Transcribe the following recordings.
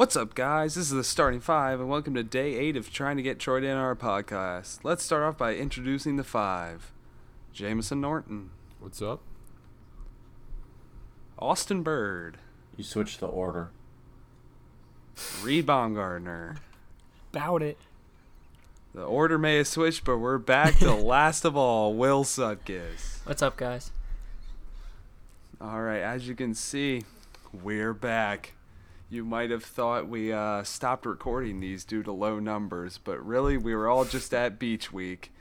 What's up, guys? This is the starting five, and welcome to day eight of trying to get Troy in our podcast. Let's start off by introducing the five Jameson Norton, What's up? Austin Bird, You switched the order. Reed Baumgartner. About it. The order may have switched, but we're back to last of all, Will Sutkiss. What's up, guys? All right, as you can see, we're back. You might have thought we uh, stopped recording these due to low numbers, but really we were all just at beach week.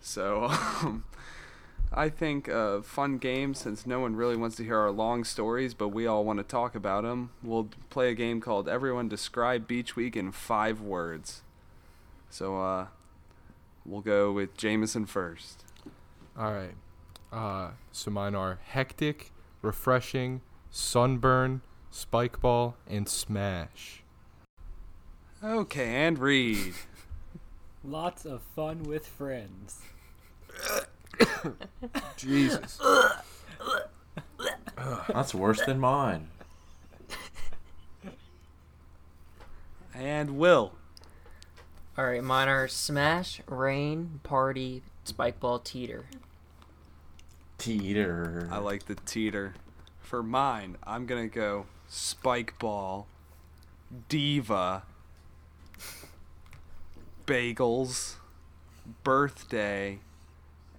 So um, I think a fun game since no one really wants to hear our long stories, but we all want to talk about them. We'll play a game called Everyone Describe Beach Week in Five Words. So uh, we'll go with Jameson first. All right. Uh, so mine are hectic, refreshing, sunburn, spike ball, and smash. Okay, and Reed. Lots of fun with friends. Jesus. That's worse than mine. And Will. All right, mine are Smash, Rain, Party, Spikeball, Teeter. Teeter. I like the teeter. For mine, I'm gonna go spike ball, diva, bagels, birthday,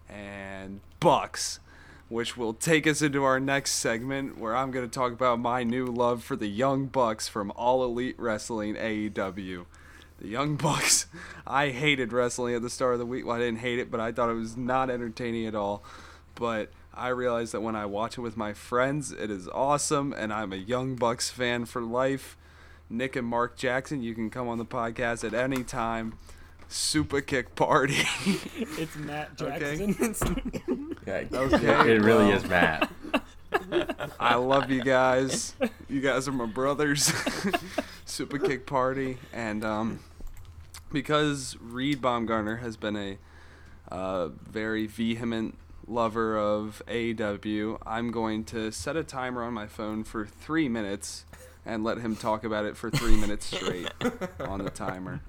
and bucks, which will take us into our next segment where I'm gonna talk about my new love for the Young Bucks from All Elite Wrestling AEW. The Young Bucks. I hated wrestling at the start of the week. Well, I didn't hate it, but I thought it was not entertaining at all. But I realize that when I watch it with my friends, it is awesome, and I'm a Young Bucks fan for life. Nick and Mark Jackson, you can come on the podcast at any time. Super kick party. It's Matt Jackson. Yeah, Okay, it really is Matt. I love you guys. You guys are my brothers. Super kick party, and um, because Reed Baumgartner has been a uh, very vehement lover of AEW, I'm going to set a timer on my phone for three minutes and let him talk about it for three minutes straight on the timer,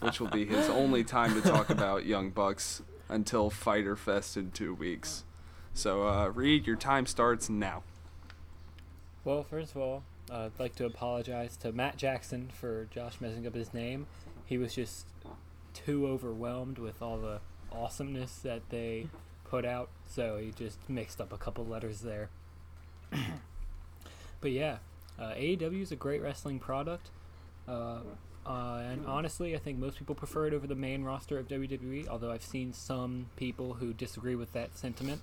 which will be his only time to talk about Young Bucks until Fighter Fest in two weeks. So, uh, Reed, your time starts now. well, first of all, uh, I'd like to apologize to Matt Jackson for Josh messing up his name. He was just too overwhelmed with all the awesomeness that they put out, so he just mixed up a couple letters there. but yeah, uh, AEW is a great wrestling product. Uh, uh, and honestly, I think most people prefer it over the main roster of WWE, although I've seen some people who disagree with that sentiment.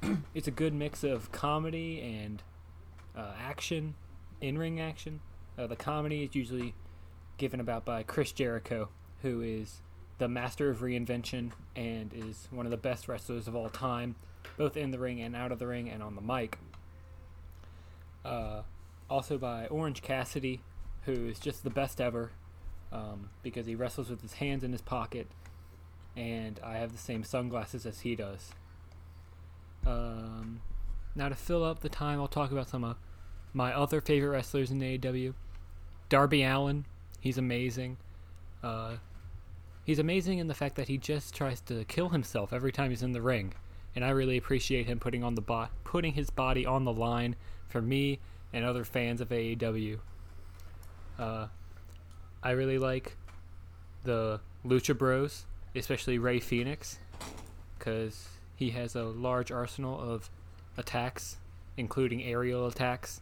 it's a good mix of comedy and uh, action, in ring action. Uh, the comedy is usually given about by Chris Jericho, who is the master of reinvention and is one of the best wrestlers of all time, both in the ring and out of the ring and on the mic. Uh, also by Orange Cassidy, who is just the best ever um, because he wrestles with his hands in his pocket, and I have the same sunglasses as he does. Um, now to fill up the time, I'll talk about some of my other favorite wrestlers in AEW. Darby Allin, he's amazing. Uh, he's amazing in the fact that he just tries to kill himself every time he's in the ring, and I really appreciate him putting on the bo- putting his body on the line for me and other fans of AEW. Uh, I really like the Lucha Bros, especially Rey Fénix, because he has a large arsenal of attacks, including aerial attacks,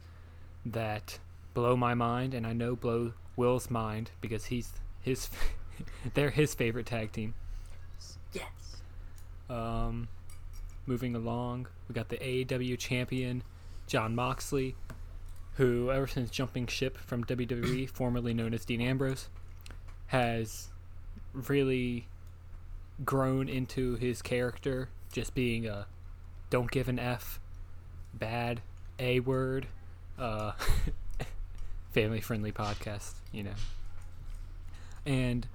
that blow my mind, and I know blow Will's mind because he's his, they're his favorite tag team. Yes. Um, moving along, we got the AEW champion, Jon Moxley, who, ever since jumping ship from WWE, formerly known as Dean Ambrose, has really grown into his character, just being a don't give an F, bad A word, uh, family friendly podcast, you know. And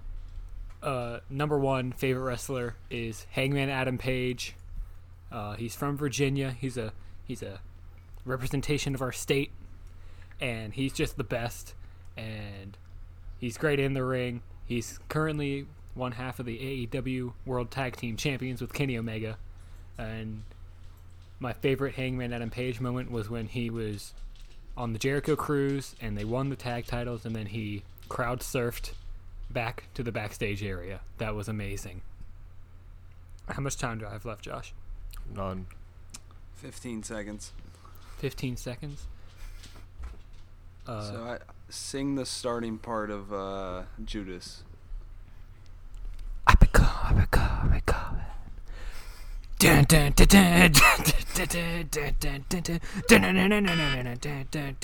uh, number one favorite wrestler is Hangman Adam Page. Uh, he's from Virginia. He's a he's a representation of our state, and he's just the best. and he's great in the ring. He's currently one half of the AEW World Tag Team Champions with Kenny Omega, and my favorite Hangman Adam Page moment was when he was on the Jericho Cruise and they won the tag titles, and then he crowd surfed back to the backstage area. That was amazing. How much time do I have left, Josh? None. 15 seconds. 15 seconds. Uh, so I sing the starting part of uh, Judas.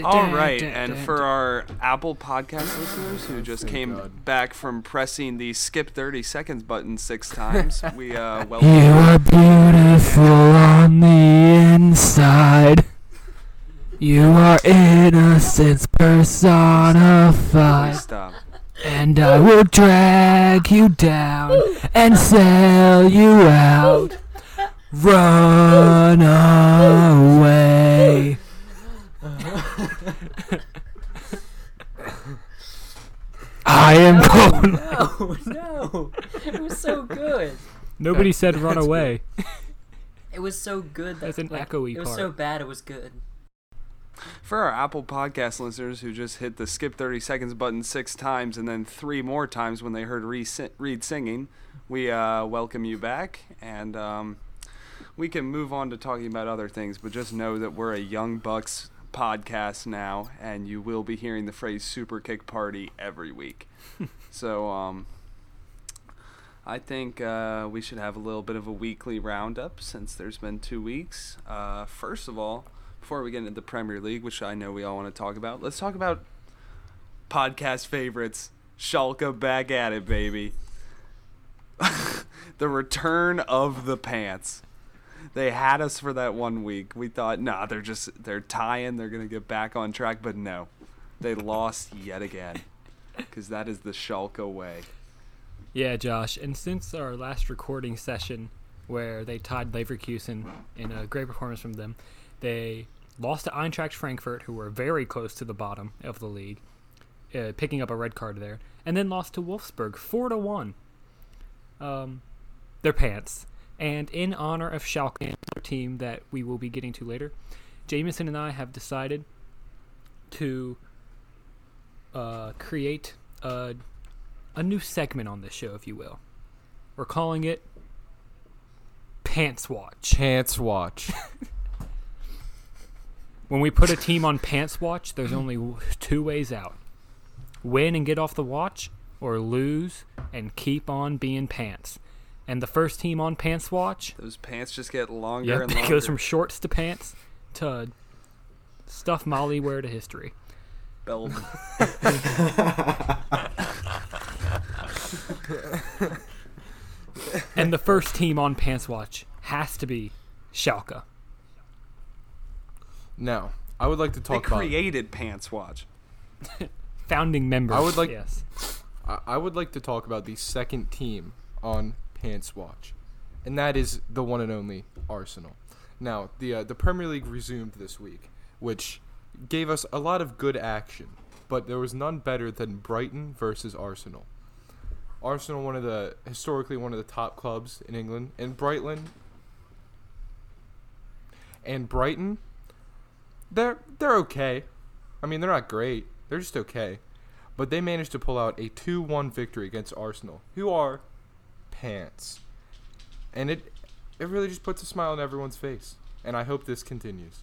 All right, and for our Apple Podcast listeners who just came God. back from pressing the skip 30 seconds button six times, we uh, welcome You are beautiful on the inside. You are innocence personified. Stop. And I will drag you down and sell you out. Run away. I am going. No, no. It was so good. Nobody said run away. It was so good. That, That's an like, echoey It was part. so bad. It was good. For our Apple Podcast listeners who just hit the skip 30 seconds button six times and then three more times when they heard Reed, Reed singing, we uh, welcome you back. And um, we can move on to talking about other things, but just know that we're a Young Bucks podcast now, and you will be hearing the phrase super kick party every week. so, um, I think uh, we should have a little bit of a weekly roundup since there's been two weeks. Uh, first of all, before we get into the Premier League, which I know we all want to talk about, let's talk about podcast favorites. Schalke back at it, baby. the return of the pants. They had us for that one week. We thought, nah, they're just they're tying. They're gonna get back on track, but no, they lost yet again. Because that is the Schalke way. Yeah, Josh. And since our last recording session, where they tied Leverkusen in a great performance from them, they lost to Eintracht Frankfurt, who were very close to the bottom of the league, uh, picking up a red card there, and then lost to Wolfsburg four to one. Um, their pants. And in honor of Schalke, another team that we will be getting to later, Jameson and I have decided to uh, create a a new segment on this show, if you will. We're calling it Pants Watch. Chance watch. When we put a team on Pants Watch, there's only two ways out win and get off the watch, or lose and keep on being pants. And the first team on Pants Watch, Those pants just get longer yep, and it goes from shorts to pants to stuff Molly wear to history. Bell- And the first team on Pants Watch has to be Schalke. Now, I would like to they talk about. created Pants Watch. Founding members. I would like- yes. I, I would like to talk about the second team on Pants Watch, and that is the one and only Arsenal. Now, the uh, the Premier League resumed this week, which gave us a lot of good action, but there was none better than Brighton versus Arsenal. Arsenal, one of the historically one of the top clubs in England, and Brighton. And Brighton, they're they're okay. I mean, they're not great. They're just okay. But they managed to pull out a 2-1 victory against Arsenal, who are pants. And it it really just puts a smile on everyone's face. And I hope this continues.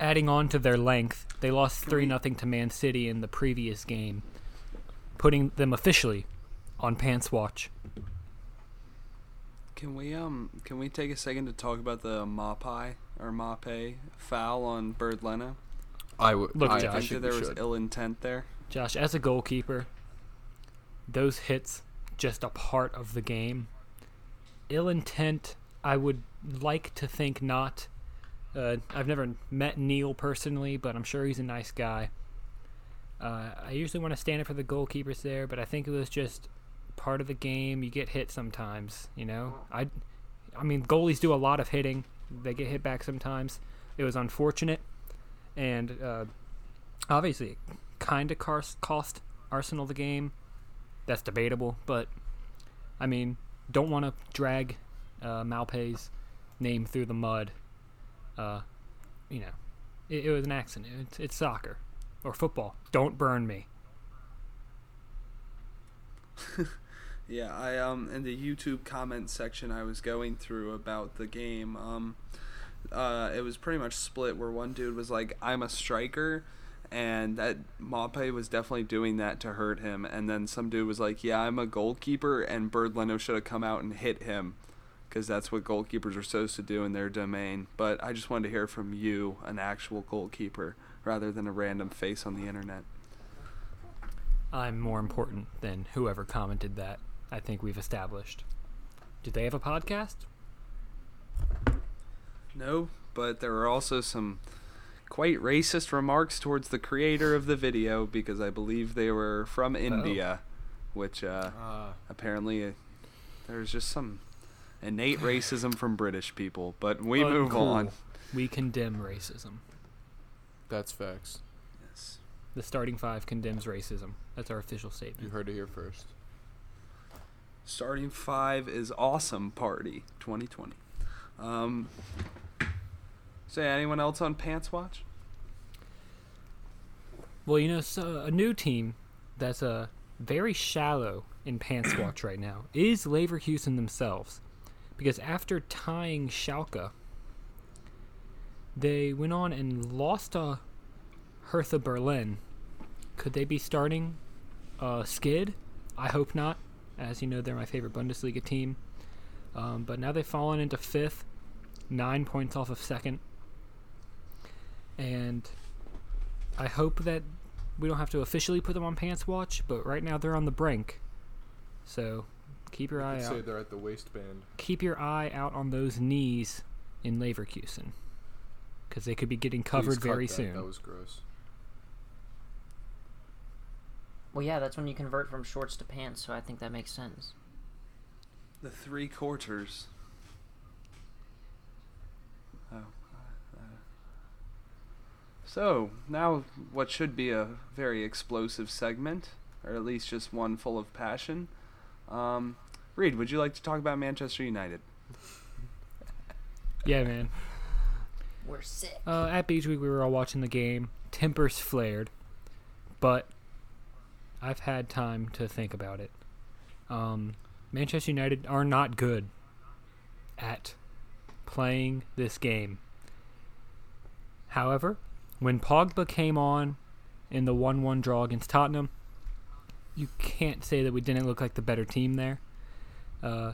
adding on to their length, they lost 3 we- 0 to Man City in the previous game, putting them officially on Pants Watch. Can we um can we take a second to talk about the Mapai or Mape foul on Bernd Leno? I would Look, I, Josh. I I think think that there was should. ill intent there. Josh, as a goalkeeper, those hits just a part of the game. Ill intent, I would like to think not. Uh, I've never met Neal personally, but I'm sure he's a nice guy. Uh, I usually want to stand up for the goalkeepers there, but I think it was just part of the game. You get hit sometimes, you know. I, I mean, goalies do a lot of hitting. They get hit back sometimes. It was unfortunate, and uh, obviously kind of cost Arsenal the game. That's debatable, but I mean, don't want to drag uh, name through the mud. Uh, you know, it, it was an accident. It's, it's soccer or football. Don't burn me. Yeah, I um in the YouTube comment section I was going through about the game, um uh it was pretty much split where one dude was like, I'm a striker and that Mape was definitely doing that to hurt him and then some dude was like, Yeah, I'm a goalkeeper and Bernd Leno should have come out and hit him because that's what goalkeepers are supposed to do in their domain. But I just wanted to hear from you, an actual goalkeeper, rather than a random face on the internet. I'm more important than whoever commented that. I think we've established. Do they have a podcast? No, but there are also some quite racist remarks towards the creator of the video because I believe they were from India, which uh, Ah, apparently uh, there's just some innate racism from British people. But we Uncool. move on. We condemn racism. that's facts. Yes. The starting five condemns racism. That's our official statement. You heard it here first. Starting five is awesome party 2020. Um, say anyone else on Pants Watch? Well, you know, so a new team that's uh, very shallow in pants watch right now is Leverkusen themselves, because after tying Schalke, they went on and lost to Hertha Berlin. Could they be starting uh, Skid? I hope not. As you know, they're my favorite Bundesliga team. Um, but now they've fallen into fifth, nine points off of second. And I hope that we don't have to officially put them on pants watch, but right now they're on the brink. So keep your eye I'd say out. they're at the waistband. Keep your eye out on those knees in Leverkusen, because they could be getting Please covered cut very that. soon. That was gross. Well, yeah, that's when you convert from shorts to pants, so I think that makes sense. The three quarters. Oh. uh, So, now what should be a very explosive segment, or at least just one full of passion. Um, Reed, would you like to talk about Manchester United? Yeah, man. We're sick. Uh, at Beach Week, we were all watching the game. Tempers flared, but I've had time to think about it. Um, Manchester United are not good at playing this game. However, when Pogba came on in the 1 1 draw against Tottenham, you can't say that we didn't look like the better team there. Uh,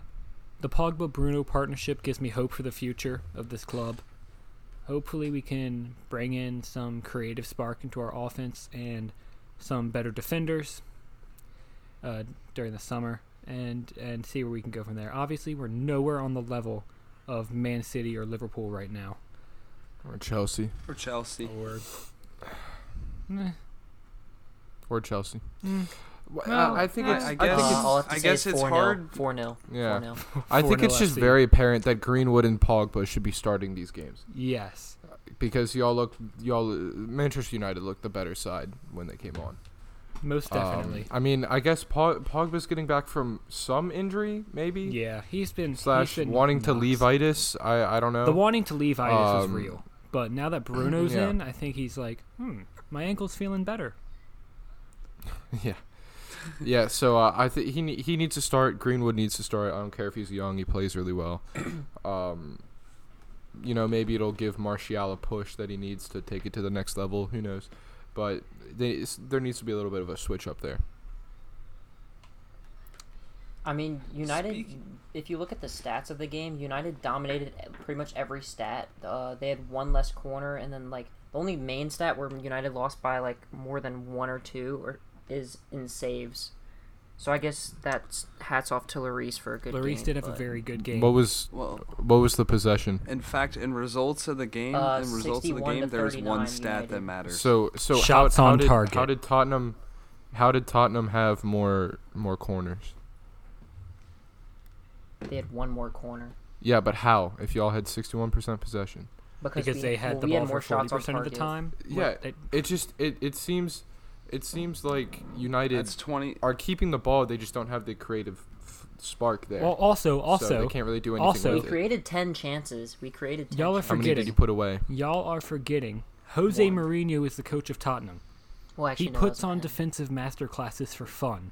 the Pogba Bruno partnership gives me hope for the future of this club. Hopefully, we can bring in some creative spark into our offense and some better defenders uh, during the summer, and and see where we can go from there. Obviously, we're nowhere on the level of Man City or Liverpool right now. Or Chelsea. Or Chelsea? Or Or Chelsea. mm, Well, Well, I, I think I- it's. I I, guess- think it's. all I have to I say guess it's 4-0. hard- 4 0. Yeah. 4 I think 4-0 it's just FC. very apparent that Greenwood and Pogba should be starting these games yes. because y'all look, y'all, Manchester United looked the better side when they came on. Most Um, definitely. I mean, I guess Pog- Pogba's getting back from some injury, maybe yeah, he's been slash he's been wanting to leave itis. I I don't know. The wanting to leave itis Um, real, but now that Bruno's yeah. in, I think he's like, hmm, my ankle's feeling better. yeah. Yeah, so uh, I think he ne- he needs to start. Greenwood needs to start. I don't care if he's young; he plays really well. Um, you know, maybe it'll give Martial a push that he needs to take it to the next level. Who knows? But they, there needs to be a little bit of a switch up there. I mean, United. Speaking- If you look at the stats of the game, United dominated pretty much every stat. Uh, they had one less corner, and then like the only main stat where United lost by like more than one or two, or is in saves. So I guess that's hats off to Lloris for a good Lloris game. did have a very good game. What was Well, what was the possession? in fact, in results of the game, Uh, in results of the 61 to game, there's one 39 stat that United. matters. So so Shots how, how on did, target. How did Tottenham? How did Tottenham have more more corners? They had one more corner Yeah, but how? If y'all had sixty one percent possession. because, because we, they had well, the ball had for more forty shots on percent of the time. Yeah, What, it just it, it seems It seems like United That's twenty. are keeping the ball. They just don't have the creative f- spark there. Well, also, so also, they can't really do anything also- We with it. created ten chances. We created. 10 Y'all are chances. How many did forgetting. you put away? y'all are forgetting. Jose One. Mourinho is the coach of Tottenham. Well, actually, he no, puts it wasn't on him. defensive masterclasses for fun,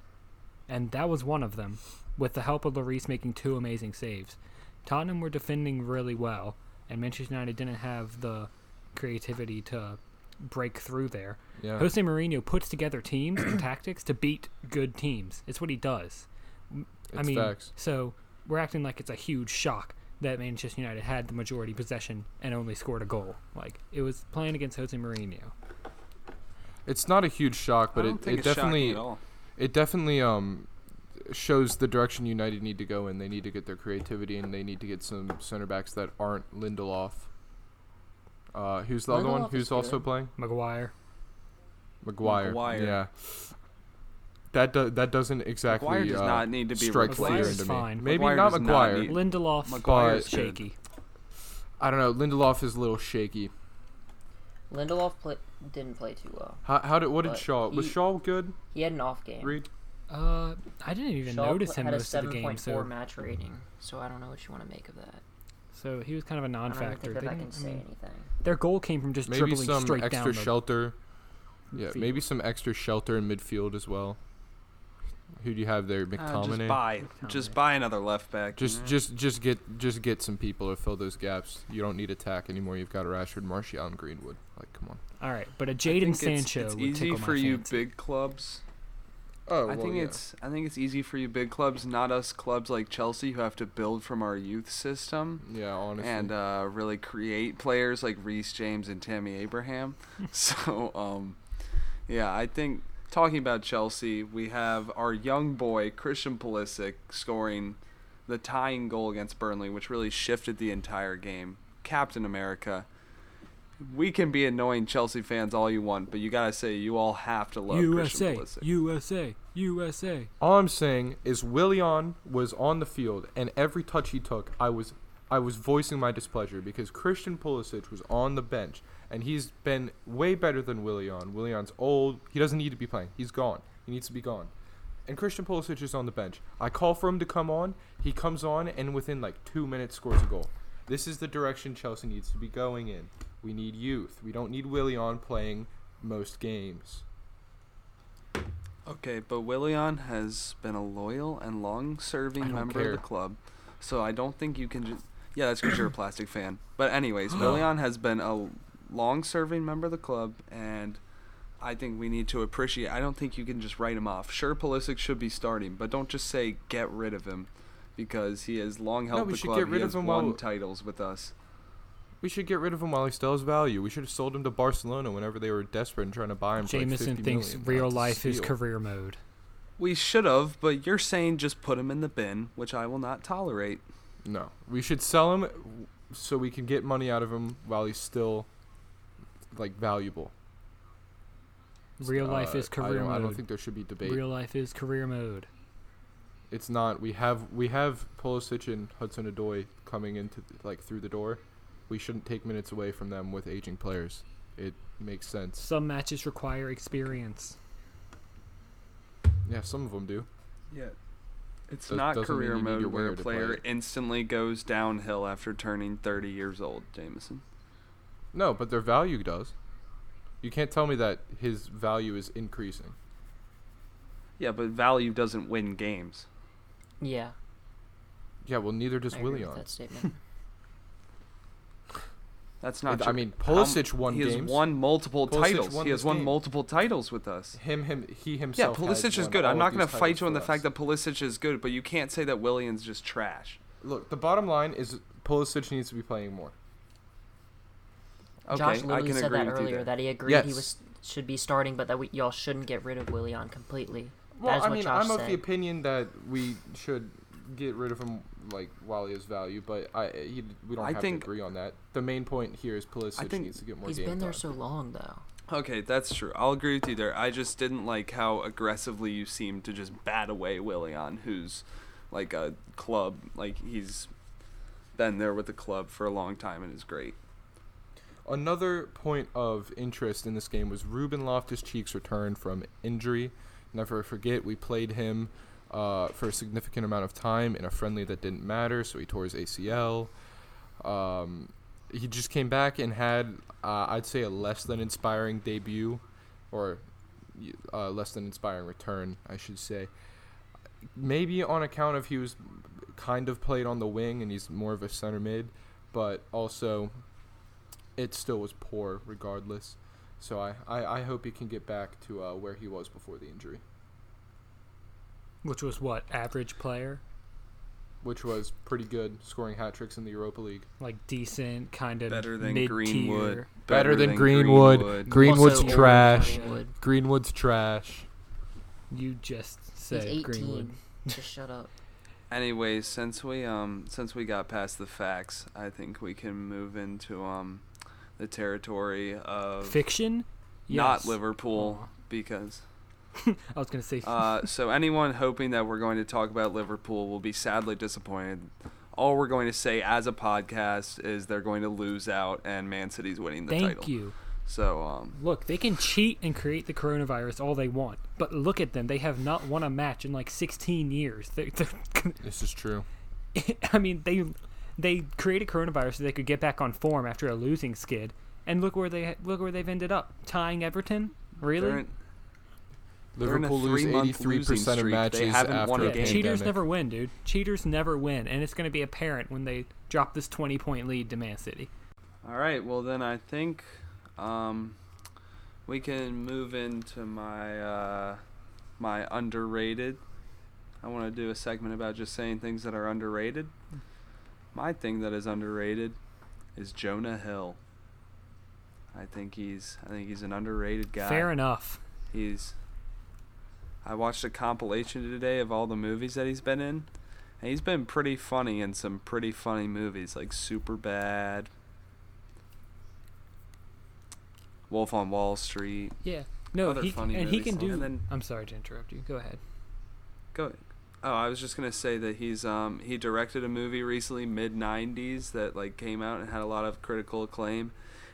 and that was one of them, with the help of Lloris making two amazing saves. Tottenham were defending really well, and Manchester United didn't have the creativity to break through there. Yeah. Jose Mourinho puts together teams and tactics to beat good teams. It's what he does. M- I It's mean, facts. so we're acting like it's a huge shock that Manchester United had the majority possession and only scored a goal. Like it was playing against Jose Mourinho. It's not a huge shock, but I don't it, think it it's definitely at all. it definitely um shows the direction United need to go in. They need to get their creativity and they need to get some center backs that aren't Lindelof. Uh, who's the other one? Who's also good. playing? Maguire. Maguire. Maguire. Yeah. That do, that doesn't exactly Maguire does uh, not need to be strike replaced. fear Maguire's into me. fine. Maybe Maguire not does not Maguire. Lindelof Maguire is is shaky. I don't know. Lindelof is a little shaky. Lindelof play, didn't play too well. How, how did what did But Shaw? Was he- Shaw good? He had an off game. Reed? Uh, I didn't even Shaw notice him had a most of the game, 7.4 so match rating, so I don't know what you want to make of that. So he was kind of a don't even non-factor. think that They I can say mean, anything. their goal came from just Maybe dribbling some straight extra down shelter. Yeah, field. maybe some extra shelter in midfield as well. Who do you have there? Uh, just McTominay. buy, just buy another left back. you Just, know? just, just get, just get some people to fill those gaps. You don't need attack anymore. You've got Rashford, Martial, and Greenwood. Like, come on. All right, but a Jadon think it's- Sancho It's, would easy tickle for my you big clubs. Oh, I think it's I think it's easy for you big clubs, not us clubs like Chelsea who have to build from our youth system yeah, honestly. and uh, really create players like Reece James and Tammy Abraham. so um, yeah, I think talking about Chelsea, we have our young boy Christian Pulisic scoring the tying goal against Burnley, which really shifted the entire game. Captain America. We can be annoying Chelsea fans all you want, but you gotta say you all have to love USA, USA, USA. All I'm saying is Willian was on the field, and every touch he took, I was, I was voicing my displeasure because Christian Pulisic was on the bench, and he's been way better than Willian. Willian's old; he doesn't need to be playing. He's gone. He needs to be gone. And Christian Pulisic is on the bench. I call for him to come on. He comes on, and within like two minutes scores a goal. This is the direction Chelsea needs to be going in. We need youth. We don't need Willian playing most games. Okay, but Willian has been a loyal and long-serving member of the club, so I don't think you can just. Yeah, that's because you're a plastic fan. But anyways, Willian has been a long-serving member of the club, and I think we need to appreciate. I don't think you can just write him off. Sure, Pulisic should be starting, but don't just say get rid of him, because he has long No, helped we the club. he has him won while- titles with us. We should get rid of him while he still has value. We should have sold him to Barcelona whenever they were desperate and trying to buy him. for like Jameson 50 thinks million. real life is career mode. We should have, but you're saying just put him in the bin, which I will not tolerate. No, we should sell him so we can get money out of him while he's still like valuable. Real life Uh, is career don't, mode. I don't think there should be debate. Real life is career mode. It's not. We have we have Pulisic and Hudson-Odoi coming into like through the door. We shouldn't take minutes away from them with aging players. It makes sense. Some matches require experience. Yeah, some of them do. Yeah. It's Does- not career you mode where a winger to play player instantly goes downhill after turning 30 years old, Jameson. No, but their value does. You can't tell me that his value is increasing. Yeah, but value doesn't win games. Yeah, Yeah, well, neither does I Willian. that statement. That's not I mean, How- Pulisic won He has games. won multiple Pulisic titles. won he has won game. multiple titles with us. Him, him, he Yeah, himself. has Pulisic is won good. I'm not going to fight you on the for fact that Pulisic is good, but you can't say that Willian's just trash. Look, the bottom line is Pulisic needs to be playing more. Okay, Josh I can said agree that with you earlier there. that he agreed he was should be starting, but that we, y'all shouldn't get rid of Willian completely. Well, that is I what mean, Josh I'm of the opinion that we should get rid of him like while he has value, but I he, we don't I have think- to agree on that. The main point here is Pulisic needs to get more He's game been there time. so long though. Okay, that's true. I'll agree with you there. I just didn't like how aggressively you seemed to just bat away Willian, who's like a club, like he's been there with the club for a long time and is great. Another point of interest in this game was Ruben Loftus-Cheek's return from injury. Never forget, we played him uh, for a significant amount of time in a friendly that didn't matter, so he tore his ACL. Um, he just came back and had, uh, I'd say, a less than inspiring debut, or uh, less than inspiring return, I should say. Maybe on account of he was kind of played on the wing and he's more of a center mid, but also it still was poor regardless. So I, I, I hope he can get back to uh, where he was before the injury, Which was what average player, which was pretty good, scoring hat tricks in the Europa League. like decent, kind of Better than mid-tier. Greenwood. Better than Greenwood. Greenwood's Also, trash. Greenwood. Greenwood's trash. You just He's said 18. Greenwood. Just shut up. Anyways, since we um since we got past the facts, I think we can move into um the territory of Fiction? not Yes. Liverpool because I was gonna say uh so anyone hoping that we're going to talk about Liverpool will be sadly disappointed. All we're going to say as a podcast is they're going to lose out and Man City's winning the thank title. Thank you. So um Look, they can cheat and create the coronavirus all they want, but look at them. They have not won a match in like 16 years. They're, they're, This is true. I mean, they they created coronavirus so they could get back on form after a losing skid, and look where they look where they've ended up, tying Everton. Really? they're in- They're in a Liverpool lose 83% of streak. They matches haven't after won a a Yeah, game. cheaters never win, dude. Cheaters never win, and it's going to be apparent when they drop this 20 point lead to Man City. All right, well then I think um, we can move into my uh, my underrated. I want to do a segment about just saying things that are underrated. My thing that is underrated is Jonah Hill. I think he's I think he's an underrated guy. Fair enough. He's. I watched a compilation today of all the movies that he's been in, and he's been pretty funny in some pretty funny movies like Superbad, Wolf on Wall Street. Yeah. No, Other he funny and he can do. And then- I'm sorry to interrupt you. Go ahead. Go. Oh, I was just gonna say that he's um he directed a movie recently, Mid90s, that like came out and had a lot of critical acclaim,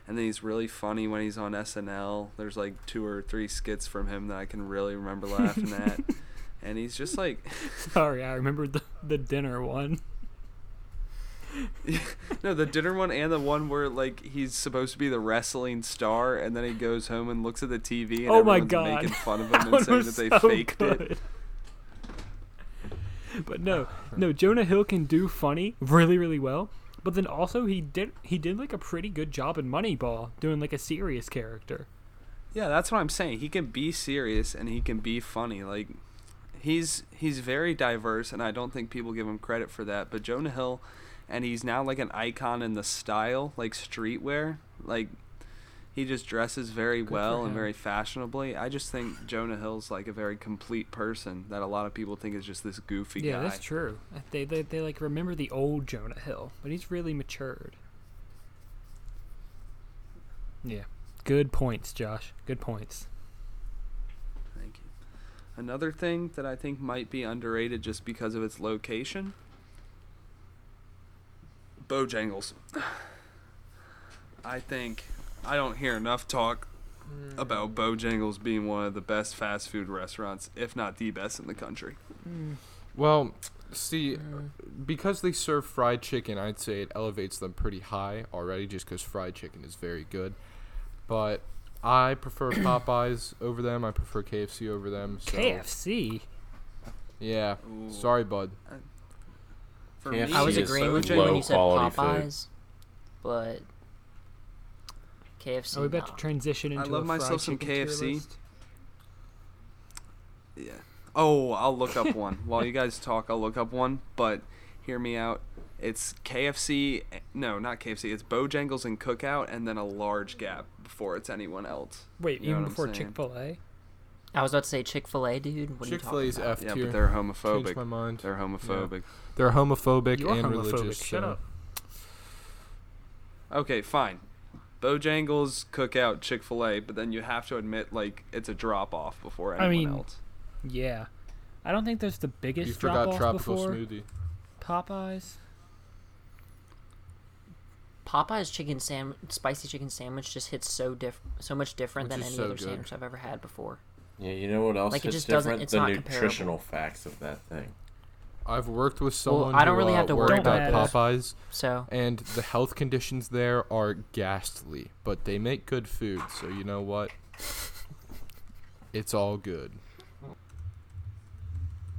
and then he's really funny when he's on SNL. There's like two or three skits from him that I can really remember laughing at, and he's just like, Sorry, I remember the the dinner one. no, the dinner one and the one where like he's supposed to be the wrestling star, and then he goes home and looks at the TV and oh my god. making fun of him and saying that they so faked it. But no, no, Jonah Hill can do funny really, really well. But then also he did he did like a pretty good job in Moneyball doing like a serious character. Yeah, that's what I'm saying. He can be serious and he can be funny. Like he's he's very diverse and I don't think people give him credit for that. But Jonah Hill and he's now like an icon in the style, like streetwear. Like he just dresses very Good well and very fashionably. I just think Jonah Hill's like a very complete person that a lot of people think is just this goofy guy. yeah, guy. that's true. They, they they like remember the old Jonah Hill, but he's really matured. Yeah. Good points, Josh. Good points. Thank you. Another thing that I think might be underrated just because of its location Bojangles. I think I don't hear enough talk about Bojangles being one of the best fast food restaurants, if not the best in the country. Well, see, mm. because they serve fried chicken, I'd say it elevates them pretty high already just because fried chicken is very good. But I prefer Popeyes over them. I prefer KFC over them. So, KFC. Yeah. Ooh. Sorry, bud. Uh, for KFC me, I was agreeing so with you when you said quality food. Popeyes, but KFC. Are we about nah. to transition I into love a myself fried some chicken tier KFC. Yeah. Oh, I'll look up one. While you guys talk, I'll look up one, but hear me out. It's KFC. No, not KFC. It's Bojangles and Cookout, and then a large gap before it's anyone else. Wait, You know even before? Chick Fil A? I was about to say Chick Fil A, dude. What are you Chick Fil A's talking about? F Yeah, but they're Changed my homophobic. mind. They're homophobic. They're homophobic You're and homophobic. religious. Shut so- up. Okay, fine. Bojangles, Cookout, Chick Fil A, but then you have to admit like it's a drop off before anyone I mean, else. Yeah. I don't think there's the biggest You forgot tropical before smoothie. Popeyes. Popeye's chicken sam spicy chicken sandwich just hits so diff so much different Which than any so other good. sandwich I've ever had before. Yeah, you know what else Like, it is just doesn't- different? it's the not comparable. nutritional facts of that thing. I've worked with someone Well, I don't who, really uh, have to worked worry at about that. Popeyes, So and the health conditions there are ghastly. But they make good food, so you know what? It's all good.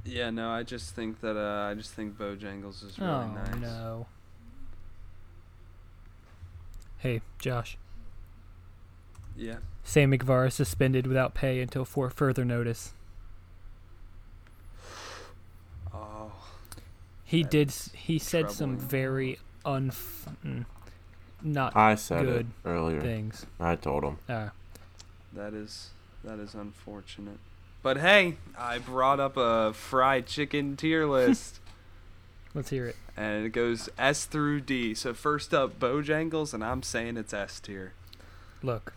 Yeah, no, I just think that uh, I just think Bojangles is really oh nice. no. Hey, Josh. Yeah. Sam McVar is suspended without pay until for further notice. Oh, He That did. He said some troubling. very unf, mm, not I said Good it earlier. things. I told him. Uh, that is that is unfortunate. But hey, I brought up a fried chicken tier list. let's hear it. and it goes S through D. So first up, Bojangles, and I'm saying it's S tier. Look,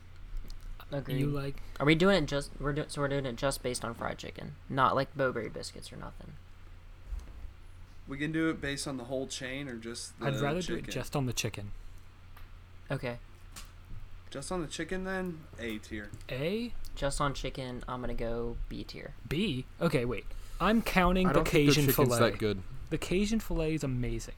agreed. you like Are we doing it just we're doing so we're doing it just based on fried chicken, not like Bo-Berry biscuits or nothing. We can do it based on the whole chain or just the I'd rather chicken. do it just on the chicken. Okay, just on the chicken then A tier. A, just on chicken, I'm gonna go B tier. B. Okay, wait. I'm counting I the don't think their Cajun fillet. that good. The Cajun fillet is amazing.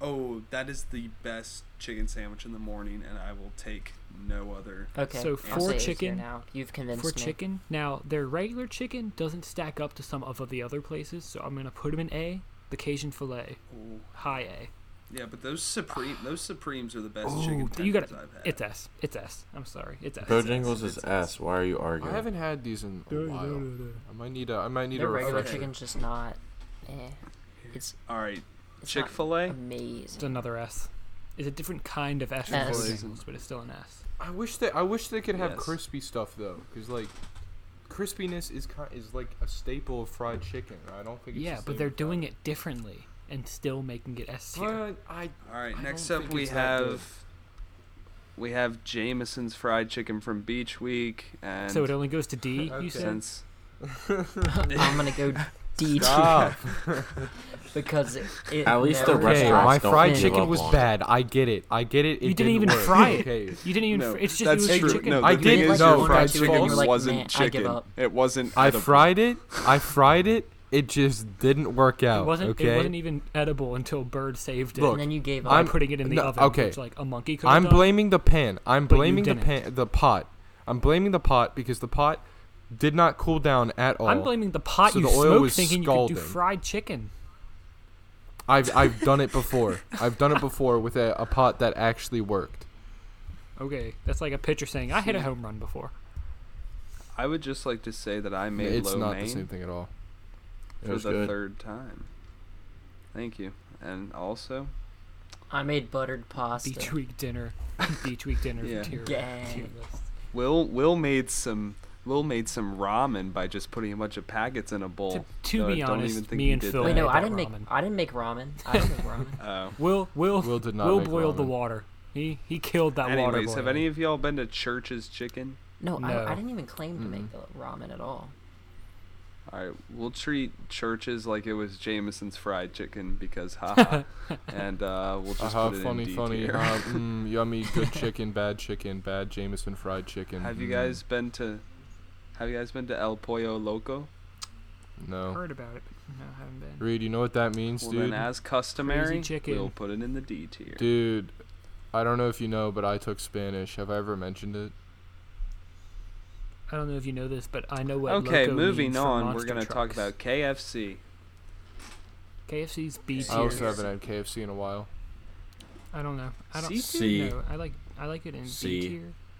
Oh, that is the best chicken sandwich in the morning, and I will take no other. Okay, So I'll for say A tier chicken- now. You've convinced For me. chicken, now their regular chicken doesn't stack up to some of the other places, so I'm gonna put them in A. The Cajun fillet, Oh, high A. yeah, but those supreme, those supremes are the best Ooh, chicken you tenders gotta- I've had. It's S. It's S. I'm sorry. It's S. Bojangles it's is S. S. Why are you arguing? I haven't had these in a while. I might need a. I might need Their a regular refresher. chicken's just not. Eh. It's All right, Chick Fil A. Amazing. It's amazing. another S. It's a different kind of S from S. Bojangles, but it's still an S. I wish they. I wish they could have Yes. crispy stuff though, because like, crispiness is kind is like a staple of fried chicken. I don't think. It's Yeah, the but same they're doing that. it differently and still making it S tier. But I. All right, I next don't up think we it's that good. have we have Jameson's fried chicken from Beach Week, and So it only goes to D. Okay. You said. since I'm gonna go D tier because it, it At least the never Okay, my fried chicken was on bad. I get it. I get it. it You didn't even work. fry it. Okay. You didn't even. no, fr- it's just that's it was true. chicken. No, I did thing is, know your that fried was chicken false. Like, wasn't man, I chicken. give up. It wasn't. I edible. fried it. I fried it. It just didn't work out. It wasn't. okay. It wasn't even edible until Bird saved it. Look, and then you gave by up. I'm- putting it in the no, oven, okay. which like a monkey could. I'm done. blaming the pan. I'm blaming the pan, the pot. I'm blaming the pot because the pot did not cool down at all. I'm blaming the pot So you the oil smoked, was thinking you scalding. could do fried chicken. I've I've done it before. I've done it before with a, a pot that actually worked. Okay, that's like a pitcher saying, "I hit a home run before." I would just like to say that I made it's lo not mein the same thing at all. It for the good. third time. Thank you, and also I made buttered pasta. Beach week dinner. Beach week dinner Yeah. for tier, Gang. Will Will made some Will made some ramen by just putting a bunch of packets in a bowl. To, to So I be don't honest, even think me he and did Phil. Wait, no, I didn't make. ramen. I didn't make ramen. I didn't make ramen. Oh. Will Will Will did not Will make boiled the water. He he killed that water. Anyways, have any of y'all been to Church's Chicken? No, No. I, I didn't even claim to Mm. make the ramen at all. All right, we'll treat Church's like it was Jameson's fried chicken because haha, and uh, we'll just Haha, put it funny, in D funny. tier. Uh, mm, yummy, good chicken, bad chicken, bad Jameson fried chicken. have you mm, guys been to? Have you guys been to El Pollo Loco? No. heard about it? No, I haven't been. Reed, you know what that means, Well, dude? then, as customary, chicken. we'll put it in the D tier. Dude, I don't know if you know, but I took Spanish. Have I ever mentioned it? I don't know if you know this, but I know what. Okay, loco moving means for on. We're gonna talk about KFC. KFC's B I I also tier. haven't had KFC in a while. I don't know. I don't C tier? No, I like I like it in C. B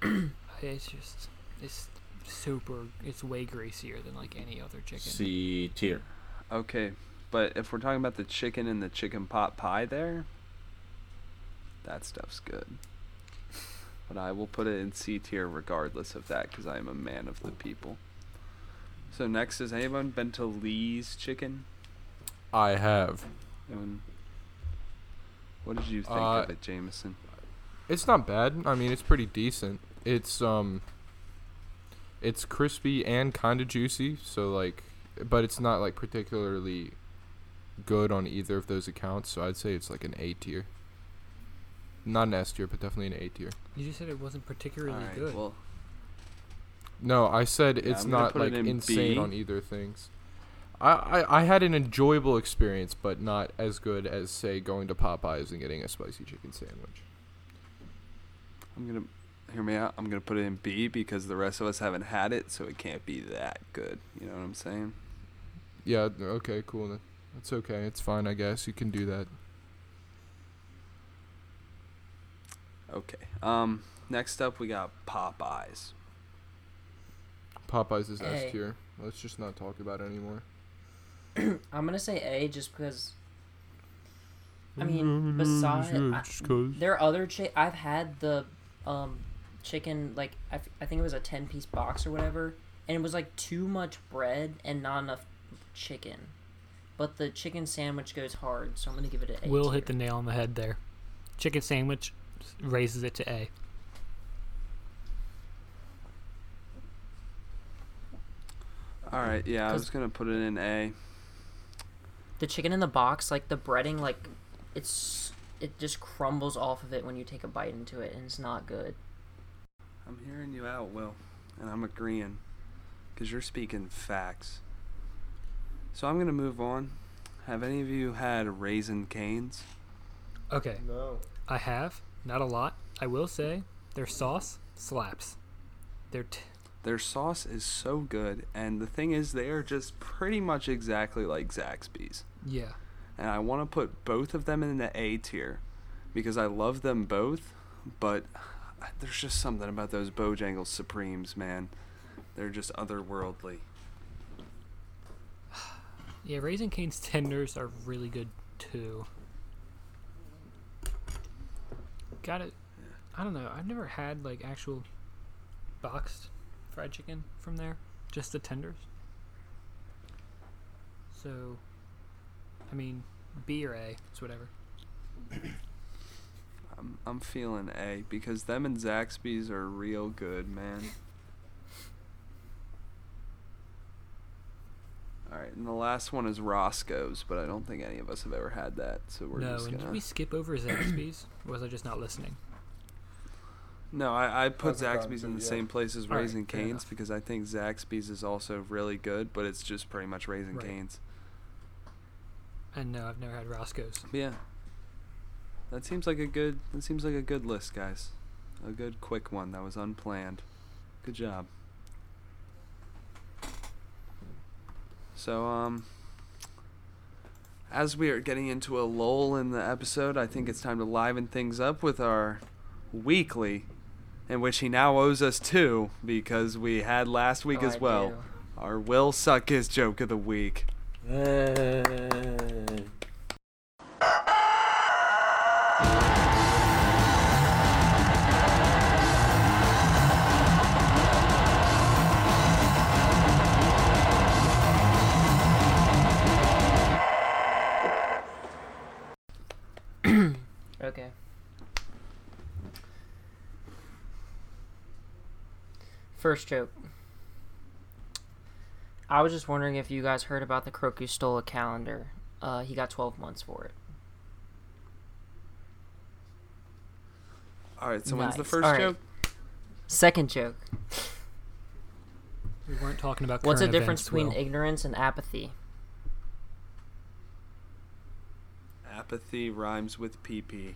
tier. it's just it's super. It's way greasier than like any other chicken. C tier. Okay, but if we're talking about the chicken and the chicken pot pie there, that stuff's good. But I will put it in C tier regardless of that because I am a man of the people. So next, has anyone been to Lee's Chicken? I have. Anyone- What did you think Uh, of it, Jameson? It's not bad. I mean, it's pretty decent. It's um it's crispy and kind of juicy, so like but it's not like particularly good on either of those accounts, so I'd say it's like an A tier. not an S tier, but definitely an A tier. You just said it wasn't particularly All right, good. well, No, I said Yeah, it's I'm not put it like in insane B. on either things. I, I I had an enjoyable experience, but not as good as say going to Popeyes and getting a spicy chicken sandwich. I'm gonna hear me out. I'm gonna put it in B because the rest of us haven't had it, so it can't be that good. You know what I'm saying? Yeah. Okay. Cool. Then. That's okay. It's fine. I guess you can do that. Okay. Um. Next up, we got Popeyes. Popeyes is A. S tier. Let's just not talk about it anymore. I'm gonna say A just because. I mean, besides, I, there are other chi- I've had the um chicken like I, f- I think it was a ten piece box or whatever, and it was like too much bread and not enough chicken. But the chicken sandwich goes hard, so I'm gonna give it an A. Will hit the nail on the head there. Chicken sandwich raises it to A. All right. Yeah, i was gonna put it in A. the chicken in the box, like the breading, like it's it just crumbles off of it when you take a bite into it, and it's not good. I'm hearing you out, Will, and I'm agreeing, cause you're speaking facts. So I'm gonna move on. Have any of you had Raising Cane's? Okay, No. I have not a lot. I will say their sauce slaps. Their t- Their sauce is so good, and the thing is, they are just pretty much exactly like Zaxby's. yeah. And I want to put both of them in the A tier because I love them both, but there's just something about those Bojangles Supremes, man. They're just otherworldly. Yeah, Raising Cane's tenders are really good too. Got it. I don't know. I've never had like actual boxed fried chicken from there. Just the tenders. So, I mean, B or A, it's whatever. I'm, I'm feeling A because them and Zaxby's are real good, man. All right, and the last one is Roscoe's, but I don't think any of us have ever had that, so we're no, just and did gonna. we skip over Zaxby's? or was I just not listening? No, I I put Hasn't Zaxby's in the it yet. same place as All right, Raising Cane's because I think Zaxby's is also really good, but it's just pretty much Raising Right. Canes. And no, I've never had Roscoe's. Yeah, that seems like a good. That seems like a good list, guys. A good quick one that was unplanned. Good job. So um, as we are getting into a lull in the episode, I think it's time to liven things up with our weekly, in which he now owes us two because we had last week Oh, as I well. do. Our will suck his joke of the week. Hey. Okay. First joke. I was just wondering if you guys heard about the crook who stole a calendar. Uh, he got 12 months for it. All right, so when's the first All right. joke? Second joke. We weren't talking about What's the difference events, between Will. ignorance and apathy? Apathy rhymes with PP.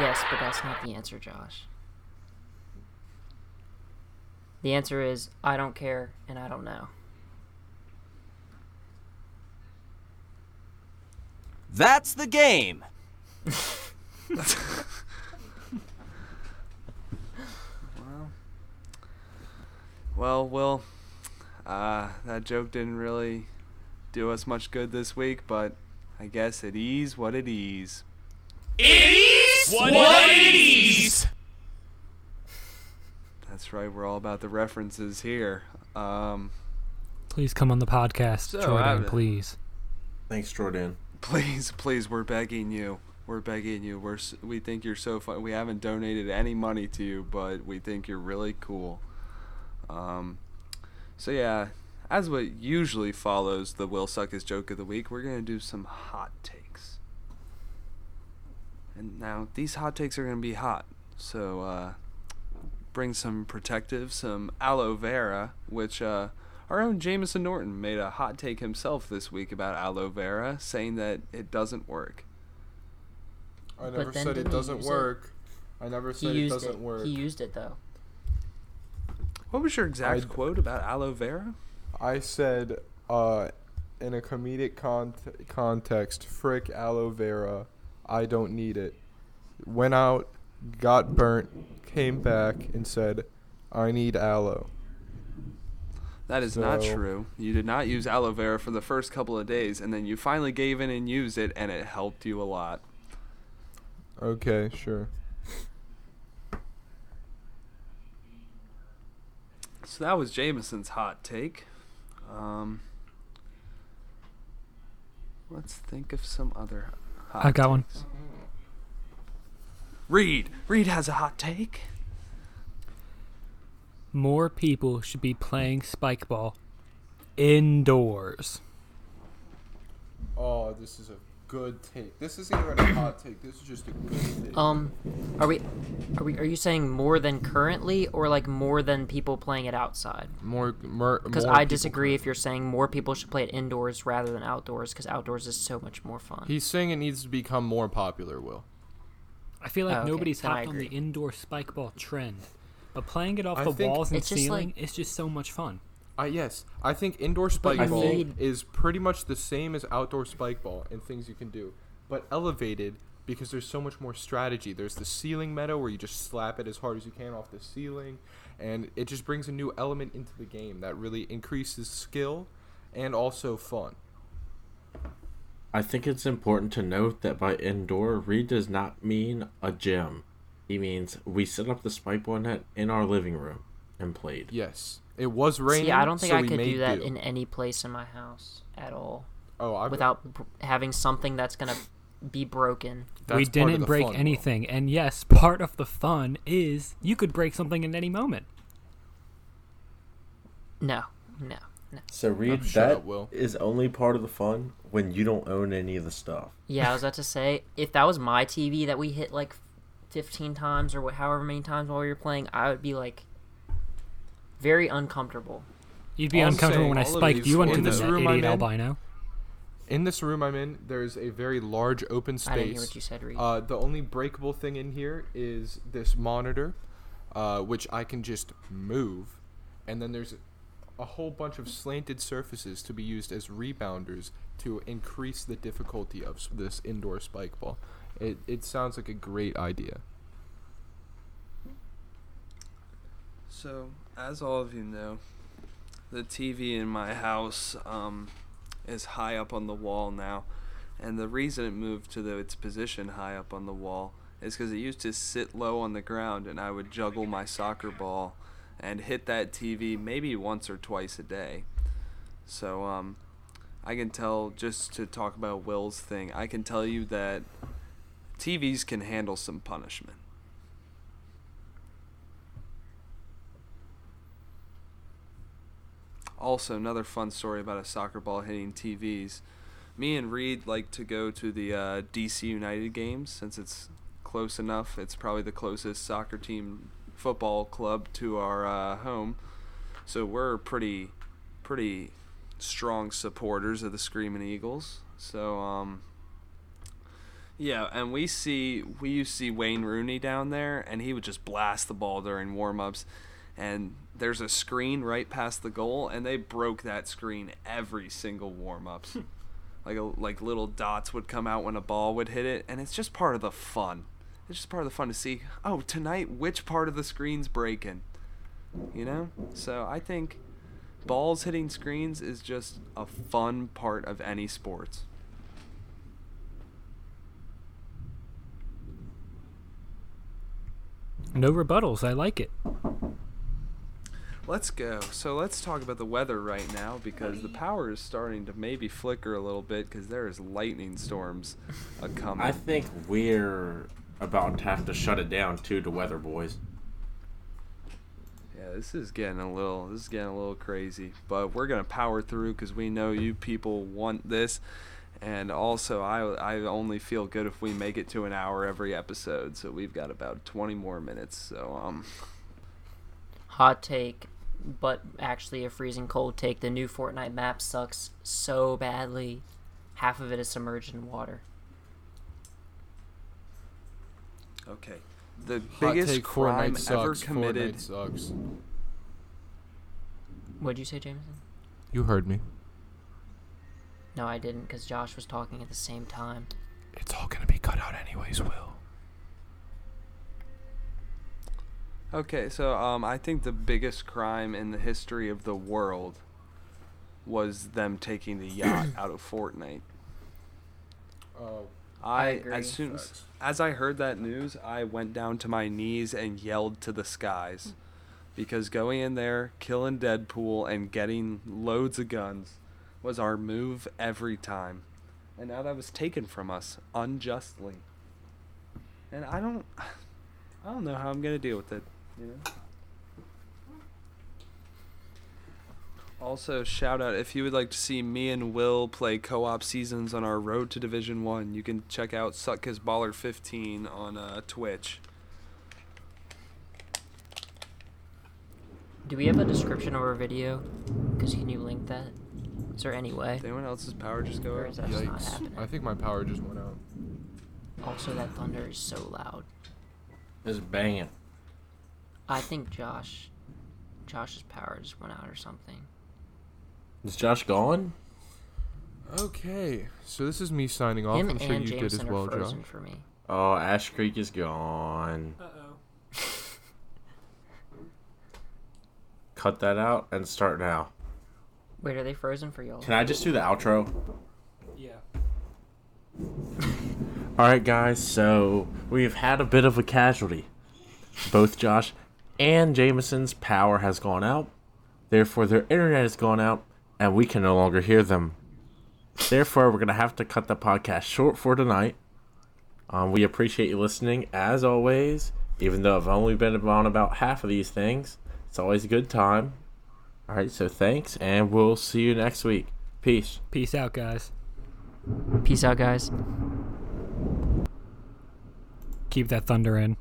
Yes, but that's not the answer, Josh. The answer is I don't care and I don't know. That's the game. Well, well, Will, uh, that joke didn't really do us much good this week, but I guess it is what it is. It is what it is. That's right, we're all about the references here. Um, Please come on the podcast, So, Jordan. Please. Thanks, Jordan. please, please, we're begging you. We're begging you. We're we think you're so fun. We haven't donated any money to you, but we think you're really cool. Um, so yeah, as what usually follows the Will Suck His Joke of the Week, we're gonna do some hot takes. And now these hot takes are going to be hot. So uh, bring some protective, some aloe vera, which uh, our own Jameson Norton made a hot take himself this week about aloe vera, saying that it doesn't work. I never then said it doesn't use it? work. I never said it doesn't it. work. He used it though. What was your exact I- quote about aloe vera? I said, uh, in a comedic con- context, frick aloe vera. I don't need it. Went out, got burnt, came back, and said, I need aloe. That is not true. You did not use aloe vera for the first couple of days, and then you finally gave in and used it, and it helped you a lot. Okay, sure. So that was Jameson's hot take. Um, let's think of some other. Hot I got one. takes. Reed. Reed has a hot take. More people should be playing Spikeball indoors. Oh, this is a good take. This isn't even a hot take. This is just a good take. Um, are we, are we, are you saying more than currently, or like more than people playing it outside? more, more. Because I disagree can- if you're saying more people should play it indoors rather than outdoors, because outdoors is so much more fun. He's saying it needs to become more popular. Will. I feel like Oh, okay, nobody's then hopped on the indoor Spikeball trend, but playing it off I the walls and ceiling like- is just so much fun. Uh, yes, I think indoor spike you ball need- is pretty much the same as outdoor Spikeball and things you can do, but elevated because there's so much more strategy. There's the ceiling meta where you just slap it as hard as you can off the ceiling, and it just brings a new element into the game that really increases skill and also fun. I think it's important to note that by indoor, Reed does not mean a gym. He means we set up the Spikeball net in our living room and played. Yes, it was raining. See, I don't think so I could do that do. in any place in my house at all oh, I without b- having something that's gonna be broken. that's we didn't break fun, Will. anything, and yes, part of the fun is you could break something at any moment. No, no, no. So Reed, Oh, shut that Will. is only part of the fun when you don't own any of the stuff. Yeah, I was about to say if that was my TV that we hit like 15 times or wh- however many times while we were playing, I would be like very uncomfortable. You'd be All I'm uncomfortable saying, when I all spiked these you into this net, room I'm idiot in, albino. In this room I'm in, there's a very large open space. I didn't hear what you said, Reed. Uh, the only breakable thing in here is this monitor, uh, which I can just move, and then there's a whole bunch of slanted surfaces to be used as rebounders to increase the difficulty of this indoor Spikeball. It it sounds like a great idea. So, as all of you know, the TV in my house um, is high up on the wall now. And the reason it moved to the, its position high up on the wall is because it used to sit low on the ground, and I would juggle my soccer ball and hit that TV maybe once or twice a day. So, um, I can tell, just to talk about Will's thing, I can tell you that TVs can handle some punishment. Also another fun story about a soccer ball hitting TVs. Me and Reed like to go to the uh, DC United games since it's close enough. It's probably the closest soccer team football club to our uh, home, so we're pretty, pretty strong supporters of the Screaming Eagles. So um, yeah, and we see we used to see Wayne Rooney down there, and he would just blast the ball during warm-ups. And there's a screen right past the goal, and they broke that screen every single warm-ups. Hmm. like a, like little dots would come out when a ball would hit it, and it's just part of the fun. It's just part of the fun to see. Oh, tonight, which part of the screen's breaking? You know. So I think balls hitting screens is just a fun part of any sports. No rebuttals. I like it. Let's go. So let's talk about the weather right now because the power is starting to maybe flicker a little bit because there is lightning storms a coming. I think we're about to have to shut it down too to weather boys. yeah, this is getting a little. This is getting a little crazy, but we're gonna power through because we know you people want this, And also, I I only feel good if we make it to an hour every episode. So we've got about 20 more minutes. So um, Hot take, but actually a freezing cold take. The new Fortnite map sucks so badly. Half of it is submerged in water. okay. The Hot biggest take, crime Fortnite ever sucks. committed. Fortnite sucks. What'd you say, Jameson? You heard me. No, I didn't, because Josh was talking at the same time. It's all gonna be cut out anyways, Will. Okay, so um, I think the biggest crime in the history of the world was them taking the yacht out of Fortnite. Oh, I, agree. as soon as, as I heard that news, I went down to my knees and yelled to the skies, because going in there, killing Deadpool, and getting loads of guns was our move every time, and now that was taken from us unjustly. And I don't, I don't know how I'm gonna deal with it. You know. Also, shout out if you would like to see me and Will play co-op seasons on our road to Division One. You can check out Sutka's Baller 15 on uh, Twitch. Do we have a description of our video? Because can you link that? Is there any way? Did anyone else's power just go Or out? is that just not yikes! happening? I think my power just went out. Also, that thunder is so loud. It's banging. I think Josh, Josh's powers went out or something. Is Josh gone? Okay, so this is me signing off. Him I'm sure and you Jameson did as are well, frozen Josh. for me. Oh, Ash Creek is gone. Uh oh. Cut that out and start now. Wait, are they frozen for y'all? Can I just do the outro? Yeah. All right, guys. So we've had a bit of a casualty. Both Josh and Jameson's power has gone out. Therefore, their internet has gone out, and we can no longer hear them. Therefore, we're gonna have to cut the podcast short for tonight. Um, we appreciate you listening, as always. Even though I've only been on about half of these things, it's always a good time. All right, so thanks, and we'll see you next week. Peace. Peace out, guys. Peace out, guys. Keep that thunder in.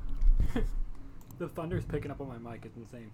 the thunder's picking up on my mic. It's insane.